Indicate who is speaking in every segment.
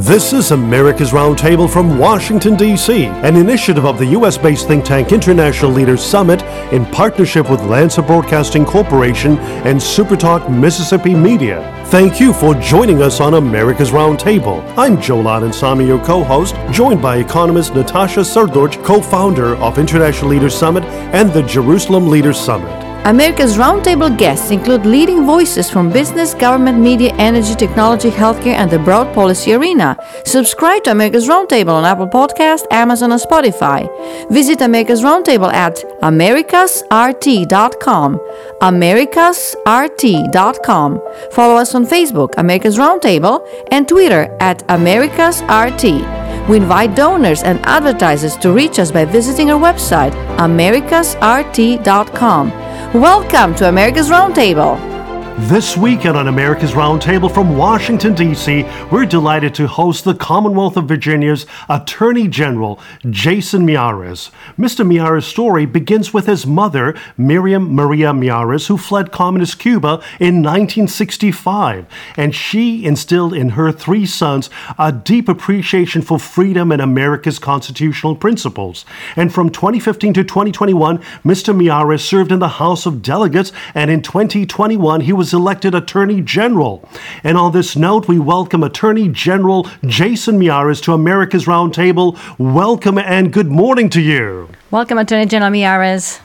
Speaker 1: This is America's Roundtable from Washington, D.C., an initiative of the U.S. based think tank International Leaders Summit in partnership with Lanser Broadcasting Corporation and Supertalk Mississippi Media. Thank you for joining us on America's Roundtable. I'm Joel Samy, your co host, joined by economist Natasha Srdoc, co founder of International Leaders Summit and the Jerusalem Leaders Summit.
Speaker 2: America's roundtable guests include leading voices from business, government, media, energy, technology, healthcare, and the broad policy arena. Subscribe to America's Roundtable on Apple Podcast, Amazon, and Spotify. Visit America's Roundtable at americasrt.com. americasrt.com. Follow us on Facebook, America's Roundtable, and Twitter at americasrt. We invite donors and advertisers to reach us by visiting our website, americasrt.com. Welcome to America's Roundtable.
Speaker 1: This weekend on America's Roundtable from Washington, D.C., we're delighted to host the Commonwealth of Virginia's Attorney General, Jason Miyares. Mr. Miyares' story begins with his mother, Miriam Maria Miyares, who fled communist Cuba in 1965, and she instilled in her three sons a deep appreciation for freedom and America's constitutional principles. And from 2015 to 2021, Mr. Miyares served in the House of Delegates, and in 2021, he was was elected Attorney General. And on this note, we welcome Attorney General Jason Miyares to America's Roundtable. Welcome and good morning to you.
Speaker 2: Welcome, Attorney General Miyares.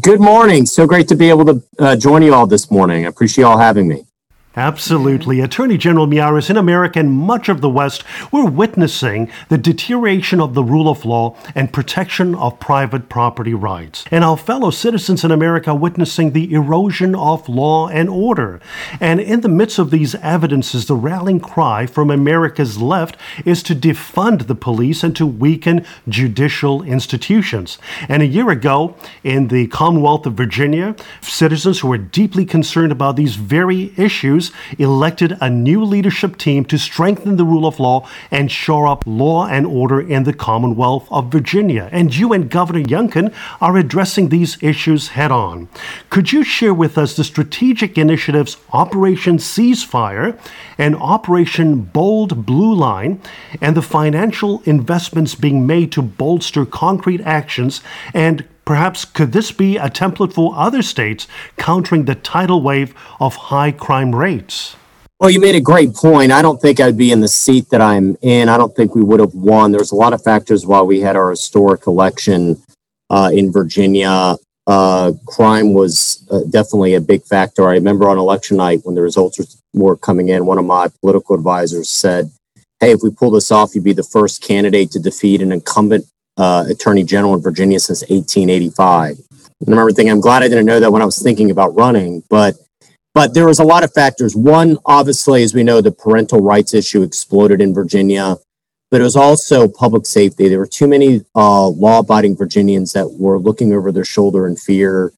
Speaker 3: Good morning. So great to be able to uh, join you all this morning. I appreciate you all having me.
Speaker 1: Absolutely. Attorney General Miyares, in America and much of the West, we're witnessing the deterioration of the rule of law and protection of private property rights. And our fellow citizens in America witnessing the erosion of law and order. And in the midst of these evidences, the rallying cry from America's left is to defund the police and to weaken judicial institutions. And a year ago, in the Commonwealth of Virginia, citizens who were deeply concerned about these very issues elected a new leadership team to strengthen the rule of law and shore up law and order in the Commonwealth of Virginia. And you and Governor Youngkin are addressing these issues head on. Could you share with us the strategic initiatives Operation Ceasefire and Operation Bold Blue Line and the financial investments being made to bolster concrete actions and Perhaps could this be a template for other states countering the tidal wave of high crime rates?
Speaker 3: Well, you made a great point. I don't think I'd be in the seat that I'm in. I don't think we would have won. There's a lot of factors why we had our historic election uh, in Virginia. Uh, crime was uh, definitely a big factor. I remember on election night when the results were coming in, one of my political advisors said, Hey, if we pull this off, you'd be the first candidate to defeat an incumbent uh, attorney general in Virginia since 1885. And I remember thinking, I'm glad I didn't know that when I was thinking about running, but but there was a lot of factors. One, obviously, as we know, the parental rights issue exploded in Virginia, but it was also public safety. There were too many uh, law-abiding Virginians that were looking over their shoulder in fear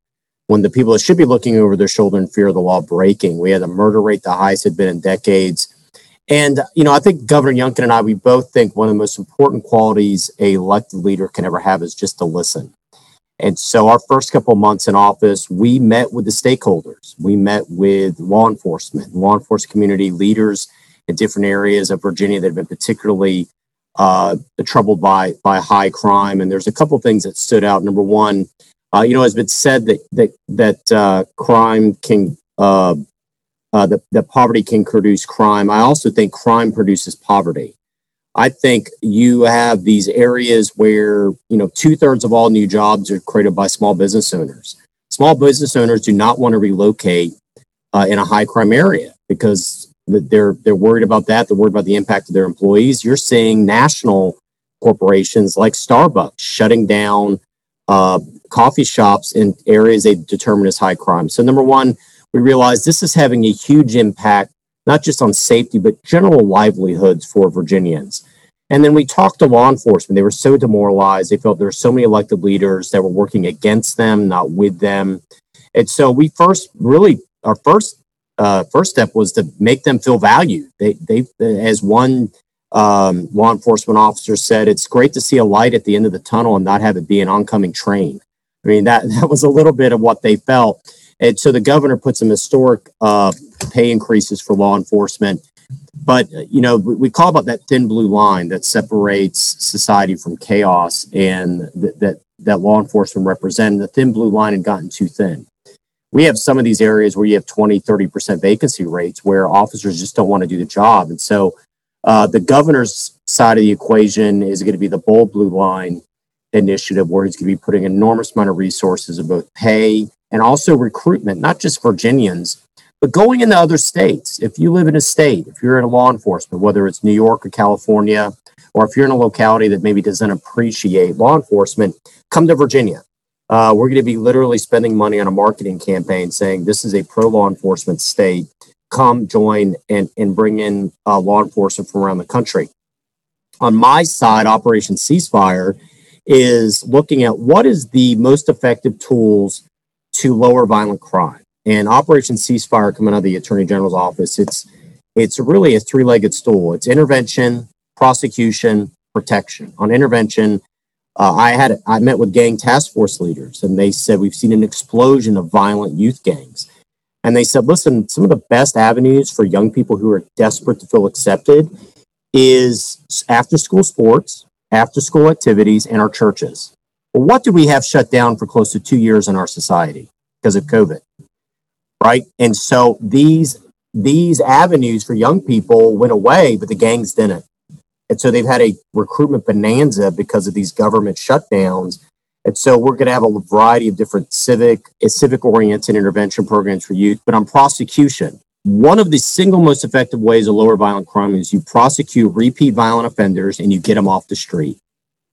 Speaker 3: when the people that should be looking over their shoulder in fear of the law breaking. We had a murder rate the highest had been in decades. And, you know, I think Governor Youngkin and I, we both think one of the most important qualities a elected leader can ever have is just to listen. And so our first couple of months in office, we met with the stakeholders. We met with law enforcement, law enforcement community leaders in different areas of Virginia that have been particularly uh, troubled by by high crime. And there's a couple things that stood out. Number one, uh, you know, it's been said that that that uh, crime can uh, that, that poverty can produce crime. I also think crime produces poverty. I think you have these areas where, you know, two thirds of all new jobs are created by small business owners. Small business owners do not want to relocate uh, in a high crime area because they're they're worried about that. They're worried about the impact of their employees. You're seeing national corporations like Starbucks shutting down uh, coffee shops in areas they determine as high crime. So number one, we realized this is having a huge impact, not just on safety, but general livelihoods for Virginians. And then we talked to law enforcement. They were so demoralized. They felt there were so many elected leaders that were working against them, not with them. And so we first really, our first uh, first step was to make them feel valued. They, they, as one um, law enforcement officer said, it's great to see a light at the end of the tunnel and not have it be an oncoming train. I mean, that, that was a little bit of what they felt. And so the governor put some historic uh, pay increases for law enforcement. But you know, we, call about that thin blue line that separates society from chaos, and th- that that law enforcement represent. The thin blue line had gotten too thin. We have some of these areas where you have 20, 30% vacancy rates where officers just don't want to do the job. And so uh, the governor's side of the equation is going to be the bold blue line initiative where he's going to be putting enormous amount of resources of both pay and also recruitment, not just Virginians, but going into other states. If you live in a state, if you're in a law enforcement, whether it's New York or California, or if you're in a locality that maybe doesn't appreciate law enforcement, come to Virginia. Uh, we're going to be literally spending money on a marketing campaign saying this is a pro law enforcement state. Come join and, and bring in uh, law enforcement from around the country. On my side, Operation Ceasefire is looking at what is the most effective tools to lower violent crime. And Operation Ceasefire coming out of the Attorney General's office, it's it's really a three-legged stool. It's intervention, prosecution, protection. On intervention, uh, I had I met with gang task force leaders, and they said we've seen an explosion of violent youth gangs. And they said, listen, some of the best avenues for young people who are desperate to feel accepted is after school sports, after school activities, and our churches. What do we have shut down for close to two years in our society because of COVID? Right. And so these these avenues for young people went away, but the gangs didn't. And so they've had a recruitment bonanza because of these government shutdowns. And so we're going to have a variety of different civic, eh, civic oriented intervention programs for youth. But on prosecution, one of the single most effective ways to lower violent crime is you prosecute repeat violent offenders and you get them off the street.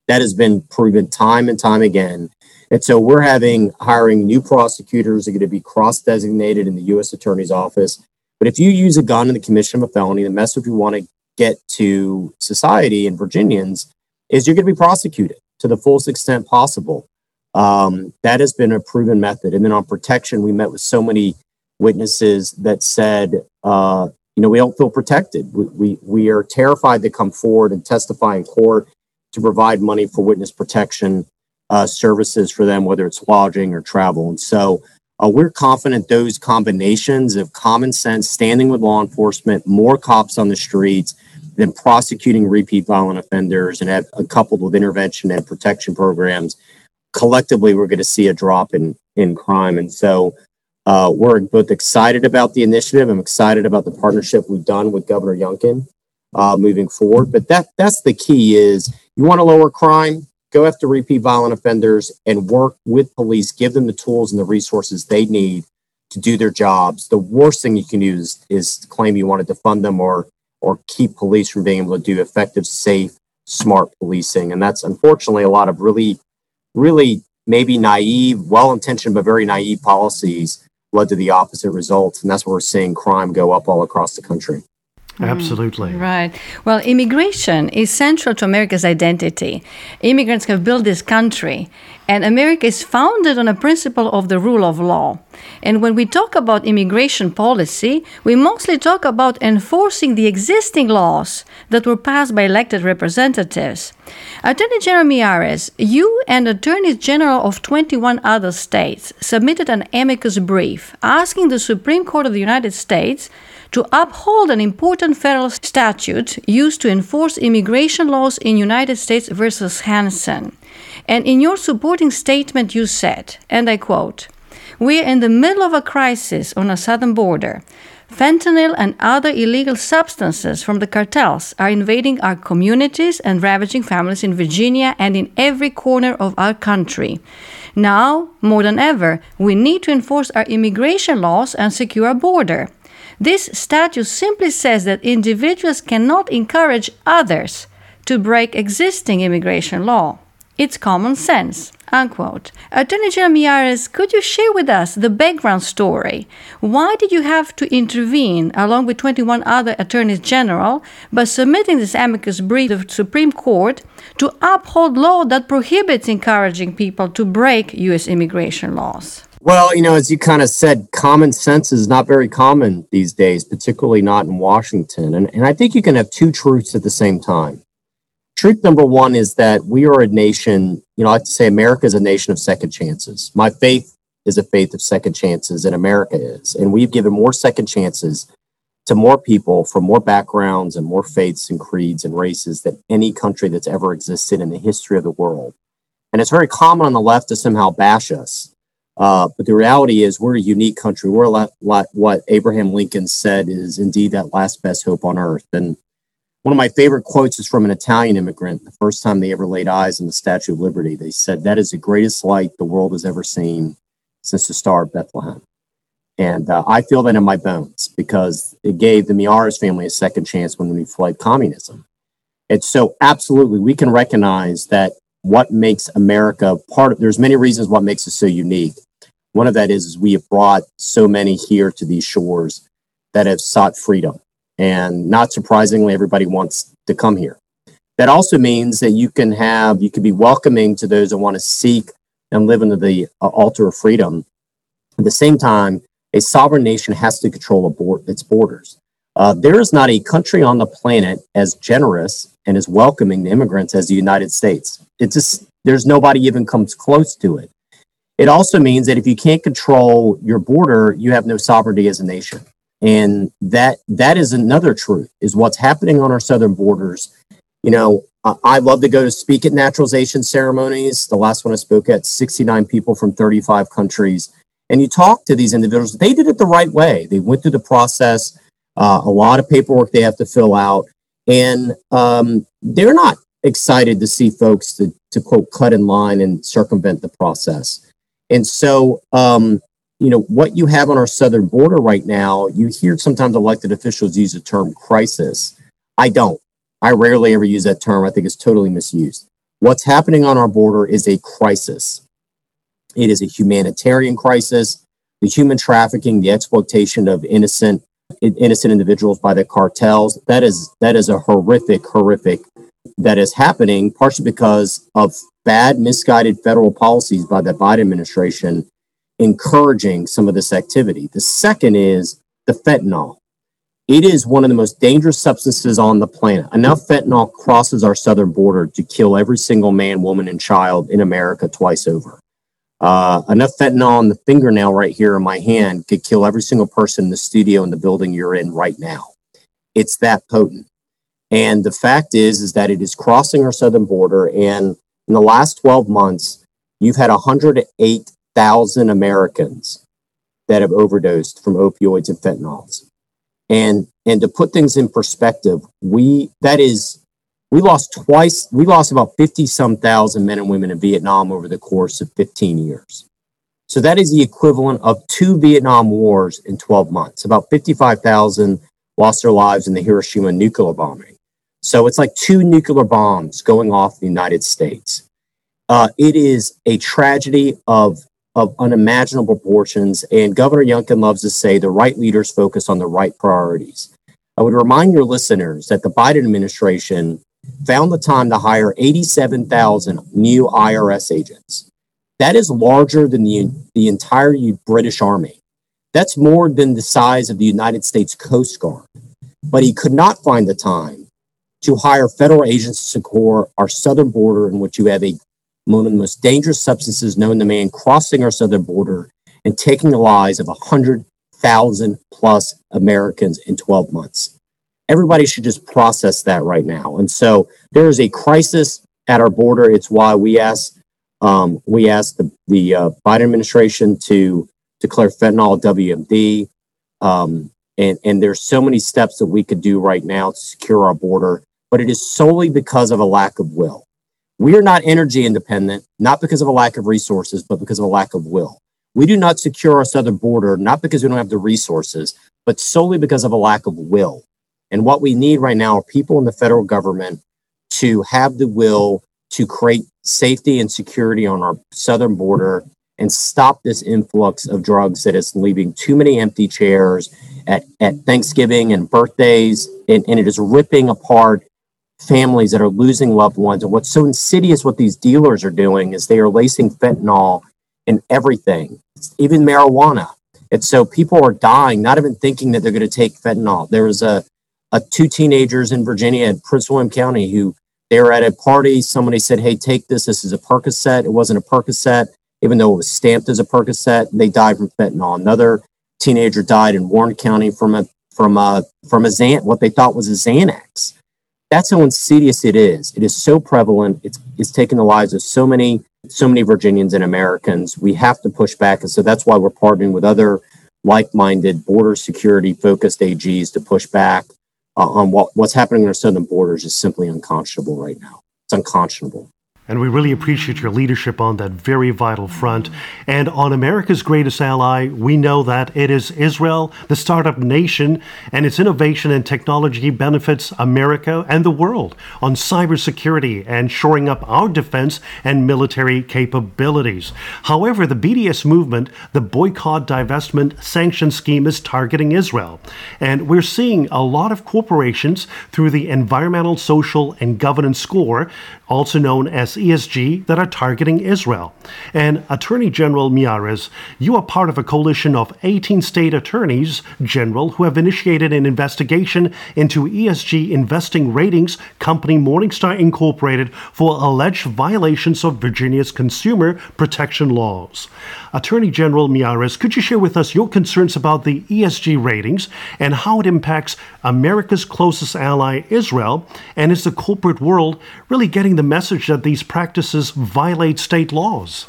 Speaker 3: That has been proven time and time again. And so we're having hiring new prosecutors are going to be cross designated in the U.S. Attorney's Office. But if you use a gun in the commission of a felony, the message we want to get to society and Virginians is you're going to be prosecuted to the fullest extent possible. Um, that has been a proven method. And then on protection, we met with so many witnesses that said, uh, you know, we don't feel protected. We, we, we are terrified to come forward and testify in court to provide money for witness protection uh, services for them, whether it's lodging or travel. And so uh, we're confident those combinations of common sense, standing with law enforcement, more cops on the streets, then prosecuting repeat violent offenders and have, uh, coupled with intervention and protection programs, collectively we're going to see a drop in in crime. And so uh, we're both excited about the initiative. I'm excited about the partnership we've done with Governor Youngkin uh, moving forward. But that that's the key: is you want to lower crime, go after repeat violent offenders and work with police, give them the tools and the resources they need to do their jobs. The worst thing you can do is, claim you want to defund them or or keep police from being able to do effective, safe, smart policing. And that's unfortunately a lot of really, really maybe naive, well intentioned, but very naive policies led to the opposite results. And that's where we're seeing crime go up all across the country.
Speaker 1: Mm-hmm. Absolutely.
Speaker 2: Right. Well, immigration is central to America's identity. Immigrants have built this country, and America is founded on a principle of the rule of law. And when we talk about immigration policy, we mostly talk about enforcing the existing laws that were passed by elected representatives. Attorney General Miyares, you and Attorneys General of 21 other states submitted an amicus brief asking the Supreme Court of the United States to uphold an important federal statute used to enforce immigration laws in United States versus Hansen. And in your supporting statement you said, and I quote, we are in the middle of a crisis on our southern border. Fentanyl and other illegal substances from the cartels are invading our communities and ravaging families in Virginia and in every corner of our country. Now, more than ever, we need to enforce our immigration laws and secure our border. This statute simply says that individuals cannot encourage others to break existing immigration law. It's common sense. Unquote. Attorney General Miyares, could you share with us the background story? Why did you have to intervene, along with 21 other attorneys general, by submitting this amicus brief to the Supreme Court to uphold law that prohibits encouraging people to break U.S. immigration laws?
Speaker 3: Well, you know, as you kind of said, common sense is not very common these days, particularly not in Washington. And, and I think you can have two truths at the same time. Truth number one is that we are a nation, you know, I like to say America is a nation of second chances. My faith is a faith of second chances, and America is. And we've given more second chances to more people from more backgrounds and more faiths and creeds and races than any country that's ever existed in the history of the world. And it's very common on the left to somehow bash us. Uh, but the reality is, we're a unique country. We're like, like what Abraham Lincoln said is indeed that last best hope on earth. And one of my favorite quotes is from an Italian immigrant. The first time they ever laid eyes on the Statue of Liberty, they said, That is the greatest light the world has ever seen since the Star of Bethlehem. And uh, I feel that in my bones because it gave the Miyares family a second chance when we fled communism. And so, absolutely, we can recognize that what makes America part of, there's many reasons what makes us so unique. One of that is, is we have brought so many here to these shores that have sought freedom. And not surprisingly, everybody wants to come here. That also means that you can have, you can be welcoming to those that want to seek and live under the uh, altar of freedom. At the same time, a sovereign nation has to control its borders. Uh, there is not a country on the planet as generous and is welcoming to immigrants as the United States. It just there's nobody even comes close to it. It also means that if you can't control your border, you have no sovereignty as a nation. And that that is another truth is what's happening on our southern borders. You know, I love to go to speak at naturalization ceremonies. The last one I spoke at, 69 people from 35 countries and you talk to these individuals, they did it the right way. They went through the process, uh, a lot of paperwork they have to fill out, and um, they're not excited to see folks to, to quote cut in line and circumvent the process. And so, um, you know, what you have on our southern border right now, you hear sometimes elected officials use the term crisis. I don't. I rarely ever use that term. I think it's totally misused. What's happening on our border is a crisis. It is a humanitarian crisis. The human trafficking, the exploitation of innocent innocent individuals by the cartels. That is that is a horrific, horrific that is happening, partially because of bad, misguided federal policies by the Biden administration encouraging some of this activity. The second is the fentanyl. It is one of the most dangerous substances on the planet. Enough fentanyl crosses our southern border to kill every single man, woman, and child in America twice over. Uh, enough fentanyl on the fingernail right here in my hand could kill every single person in the studio in the building you're in right now. It's that potent. And the fact is, is that it is crossing our southern border. And in the last 12 months, you've had 108,000 Americans that have overdosed from opioids and fentanyls. And and to put things in perspective, we that is we lost twice, we lost about 50 some thousand men and women in Vietnam over the course of 15 years. So that is the equivalent of two Vietnam wars in 12 months. About 55,000 lost their lives in the Hiroshima nuclear bombing. So it's like two nuclear bombs going off the United States. Uh, it is a tragedy of, of unimaginable proportions. And Governor Youngkin loves to say the right leaders focus on the right priorities. I would remind your listeners that the Biden administration found the time to hire 87,000 new IRS agents. That is larger than the, the entire British Army. That's more than the size of the United States Coast Guard. But he could not find the time to hire federal agents to secure our southern border, in which you have a one of the most dangerous substances known to man crossing our southern border and taking the lives of 100,000 plus Americans in 12 months everybody should just process that right now. And so there is a crisis at our border. It's why we asked um, we asked the, the uh, Biden administration to declare fentanyl WMD. Um, and, and there's so many steps that we could do right now to secure our border, but it is solely because of a lack of will. We are not energy independent, not because of a lack of resources, but because of a lack of will. We do not secure our southern border, not because we don't have the resources, but solely because of a lack of will. And what we need right now are people in the federal government to have the will to create safety and security on our southern border and stop this influx of drugs that is leaving too many empty chairs at, at Thanksgiving and birthdays. And, and it is ripping apart families that are losing loved ones. And what's so insidious what these dealers are doing is they are lacing fentanyl in everything, even marijuana. And so people are dying, not even thinking that they're going to take fentanyl. There was a uh, two teenagers in Virginia at Prince William County who they were at a party. Somebody said, Hey, take this. This is a Percocet. It wasn't a Percocet, even though it was stamped as a Percocet. They died from fentanyl. Another teenager died in Warren County from a from a from a Xan, what they thought was a Xanax. That's how insidious it is. It is so prevalent. It's it's taken the lives of so many so many Virginians and Americans. We have to push back, and so that's why we're partnering with other like-minded border security focused AGs to push back on what, what's happening in our southern borders is simply unconscionable right now. It's unconscionable.
Speaker 1: And we really appreciate your leadership on that very vital front. And on America's greatest ally, we know that it is Israel, the startup nation, and its innovation and technology benefits America and the world on cybersecurity and shoring up our defense and military capabilities. However, the BDS movement, the boycott, divestment, sanction scheme is targeting Israel. And we're seeing a lot of corporations through the environmental, social, and governance score, also known as ESG that are targeting Israel. And Attorney General Miyares, you are part of a coalition of 18 state attorneys general who have initiated an investigation into ESG investing ratings company Morningstar Incorporated for alleged violations of Virginia's consumer protection laws. Attorney General Miyares, could you share with us your concerns about the ESG ratings and how it impacts America's closest ally, Israel, and is the corporate world really getting the message that these practices violate state laws.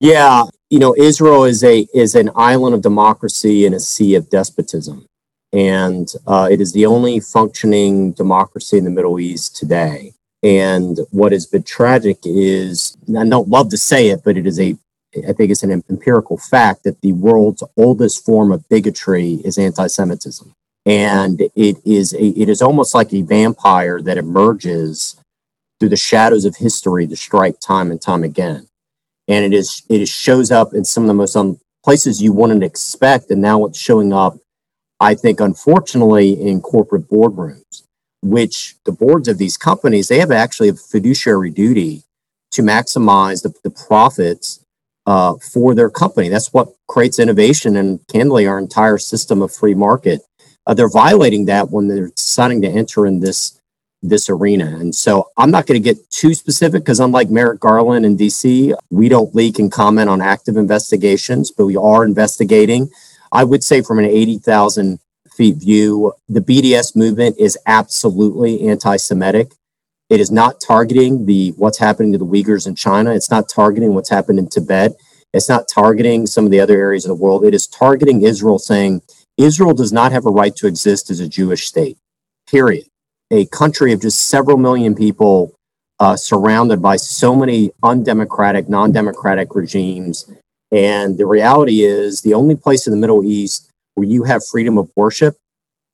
Speaker 3: Yeah, you know, Israel is a is an island of democracy in a sea of despotism, and uh, it is the only functioning democracy in the Middle East today. And what has been tragic is, I don't love to say it, but it is a, I think it's an empirical fact that the world's oldest form of bigotry is anti-Semitism, and it is a, it is almost like a vampire that emerges through the shadows of history to strike time and time again. And it is it shows up in some of the most um, places you wouldn't expect, and now it's showing up, I think, unfortunately, in corporate boardrooms, which the boards of these companies they have actually a fiduciary duty to maximize the, the profits uh, for their company. That's what creates innovation and candidly our entire system of free market. Uh, they're violating that when they're deciding to enter in this this arena. And so I'm not going to get too specific because unlike Merrick Garland in DC, we don't leak and comment on active investigations, but we are investigating. I would say from an 80,000 feet view, the BDS movement is absolutely anti-Semitic. It is not targeting the what's happening to the Uyghurs in China. It's not targeting what's happened in Tibet. It's not targeting some of the other areas of the world. It is targeting Israel, saying Israel does not have a right to exist as a Jewish state. Period a country of just several million people uh, surrounded by so many undemocratic, non democratic regimes. And the reality is, the only place in the Middle East where you have freedom of worship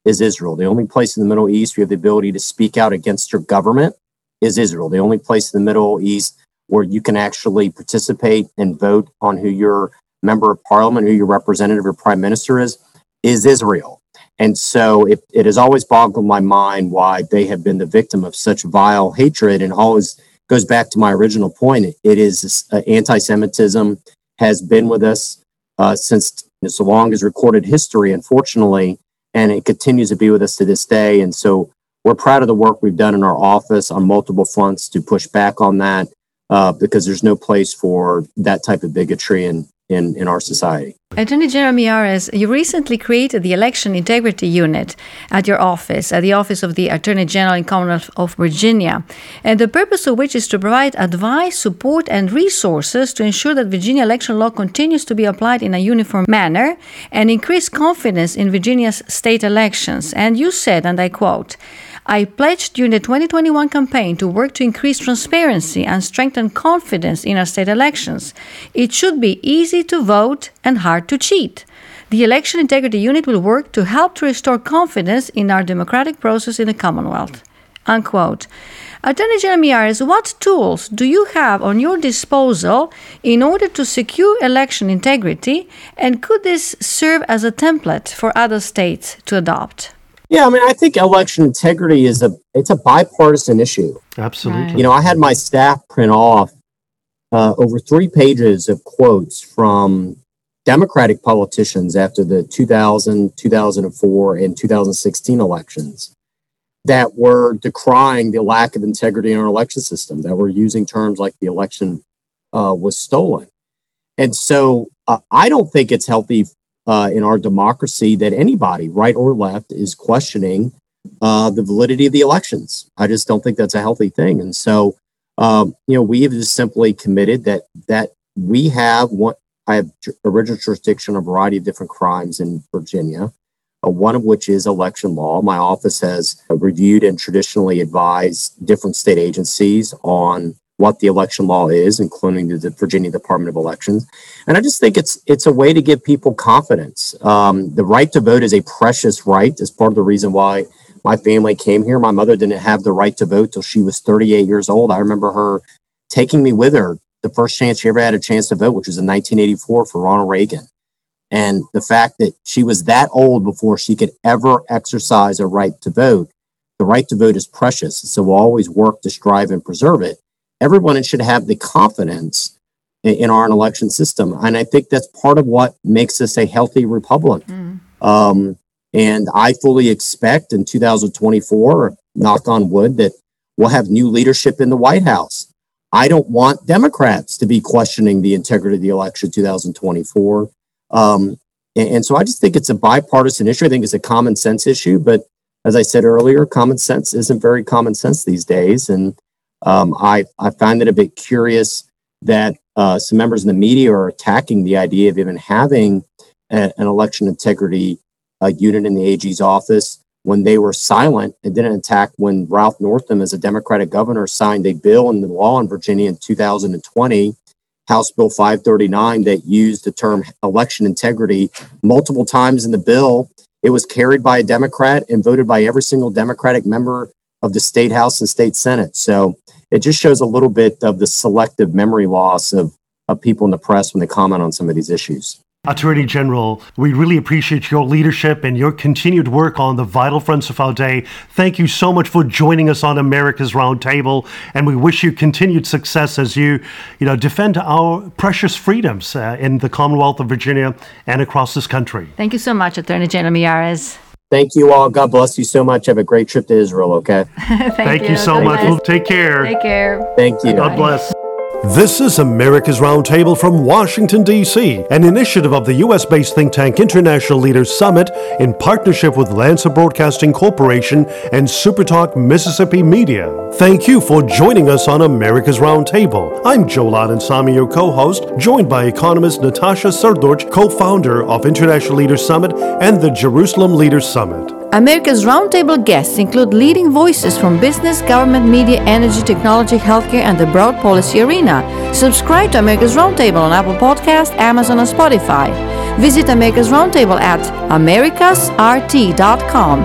Speaker 3: is Israel. The only place in the Middle East where you have the ability to speak out against your government is Israel. The only place in the Middle East where you can actually participate and vote on who your member of parliament, who your representative or prime minister is, is Israel. And so it, it has always boggled my mind why they have been the victim of such vile hatred and always goes back to my original point. It is uh, anti-Semitism has been with us uh, since as long as recorded history, unfortunately, and it continues to be with us to this day. And so we're proud of the work we've done in our office on multiple fronts to push back on that uh, because there's no place for that type of bigotry and in, in our society.
Speaker 2: Attorney General Miyares, you recently created the Election Integrity Unit at your office, at the Office of the Attorney General in Commonwealth of Virginia, and the purpose of which is to provide advice, support, and resources to ensure that Virginia election law continues to be applied in a uniform manner and increase confidence in Virginia's state elections. And you said, and I quote, I pledged during the 2021 campaign to work to increase transparency and strengthen confidence in our state elections. It should be easy to vote and hard to cheat. The Election Integrity Unit will work to help to restore confidence in our democratic process in the Commonwealth. Unquote. Attorney General Miyares, what tools do you have on your disposal in order to secure election integrity, and could this serve as a template for other states to adopt?
Speaker 3: Yeah, I mean, I think election integrity is a it's a bipartisan issue.
Speaker 1: Absolutely.
Speaker 3: You know, I had my staff print off uh, over three pages of quotes from Democratic politicians after the 2000, 2004, and 2016 elections that were decrying the lack of integrity in our election system, that were using terms like the election uh, was stolen. And so uh, I don't think it's healthy uh, in our democracy that anybody, right or left, is questioning uh, the validity of the elections. I just don't think that's a healthy thing. And so, um, you know, we have just simply committed that that we have one. I have original jurisdiction on a variety of different crimes in Virginia, uh, one of which is election law. My office has reviewed and traditionally advised different state agencies on what the election law is, including the Virginia Department of Elections. And I just think it's it's a way to give people confidence. Um, the right to vote is a precious right. It's part of the reason why my family came here. My mother didn't have the right to vote till she was 38 years old. I remember her taking me with her the first chance she ever had a chance to vote, which was in 1984 for Ronald Reagan. And the fact that she was that old before she could ever exercise a right to vote, the right to vote is precious. So we'll always work to strive and preserve it everyone should have the confidence in our election system. And I think that's part of what makes us a healthy republic. Mm. Um, and I fully expect in 2024, knock on wood, that we'll have new leadership in the White House. I don't want Democrats to be questioning the integrity of the election 2024. Um, and, and so I just think it's a bipartisan issue. I think it's a common sense issue. But as I said earlier, common sense isn't very common sense these days. And um, I, I find it a bit curious that uh, some members in the media are attacking the idea of even having a, an election integrity uh, unit in the AG's office when they were silent and didn't attack when Ralph Northam, as a Democratic governor, signed a bill in the law in Virginia in 2020, House Bill 539, that used the term election integrity multiple times in the bill. It was carried by a Democrat and voted by every single Democratic member of the state house and state senate. So it just shows a little bit of the selective memory loss of, of people in the press when they comment on some of these issues.
Speaker 1: Attorney General, we really appreciate your leadership and your continued work on the vital fronts of our day. Thank you so much for joining us on America's Roundtable, and we wish you continued success as you, you know, defend our precious freedoms uh, in the Commonwealth of Virginia and across this country.
Speaker 2: Thank you so much, Attorney General Miyares.
Speaker 3: Thank you all. God bless you so much. Have a great trip to Israel, okay?
Speaker 2: Thank,
Speaker 1: Thank you.
Speaker 2: you
Speaker 1: so much. We'll take care.
Speaker 2: Take care.
Speaker 3: Thank you.
Speaker 1: God bless. This is America's Roundtable from Washington, D.C., an initiative of the U.S. based think tank International Leaders Summit in partnership with Lanser Broadcasting Corporation and Supertalk Mississippi Media. Thank you for joining us on America's Roundtable. I'm Joel Anand Samy, your co host, joined by economist Natasha Srdoc, co founder of International Leaders Summit and the Jerusalem Leaders Summit.
Speaker 2: America's Roundtable guests include leading voices from business, government, media, energy, technology, healthcare, and the broad policy arena. Subscribe to America's Roundtable on Apple Podcast, Amazon, and Spotify. Visit America's Roundtable at americasrt.com.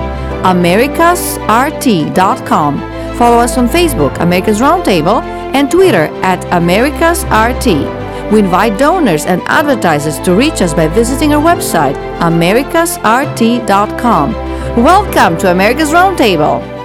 Speaker 2: americasrt.com. Follow us on Facebook, America's Roundtable, and Twitter at americasrt. We invite donors and advertisers to reach us by visiting our website, americasrt.com. Welcome to America's Roundtable.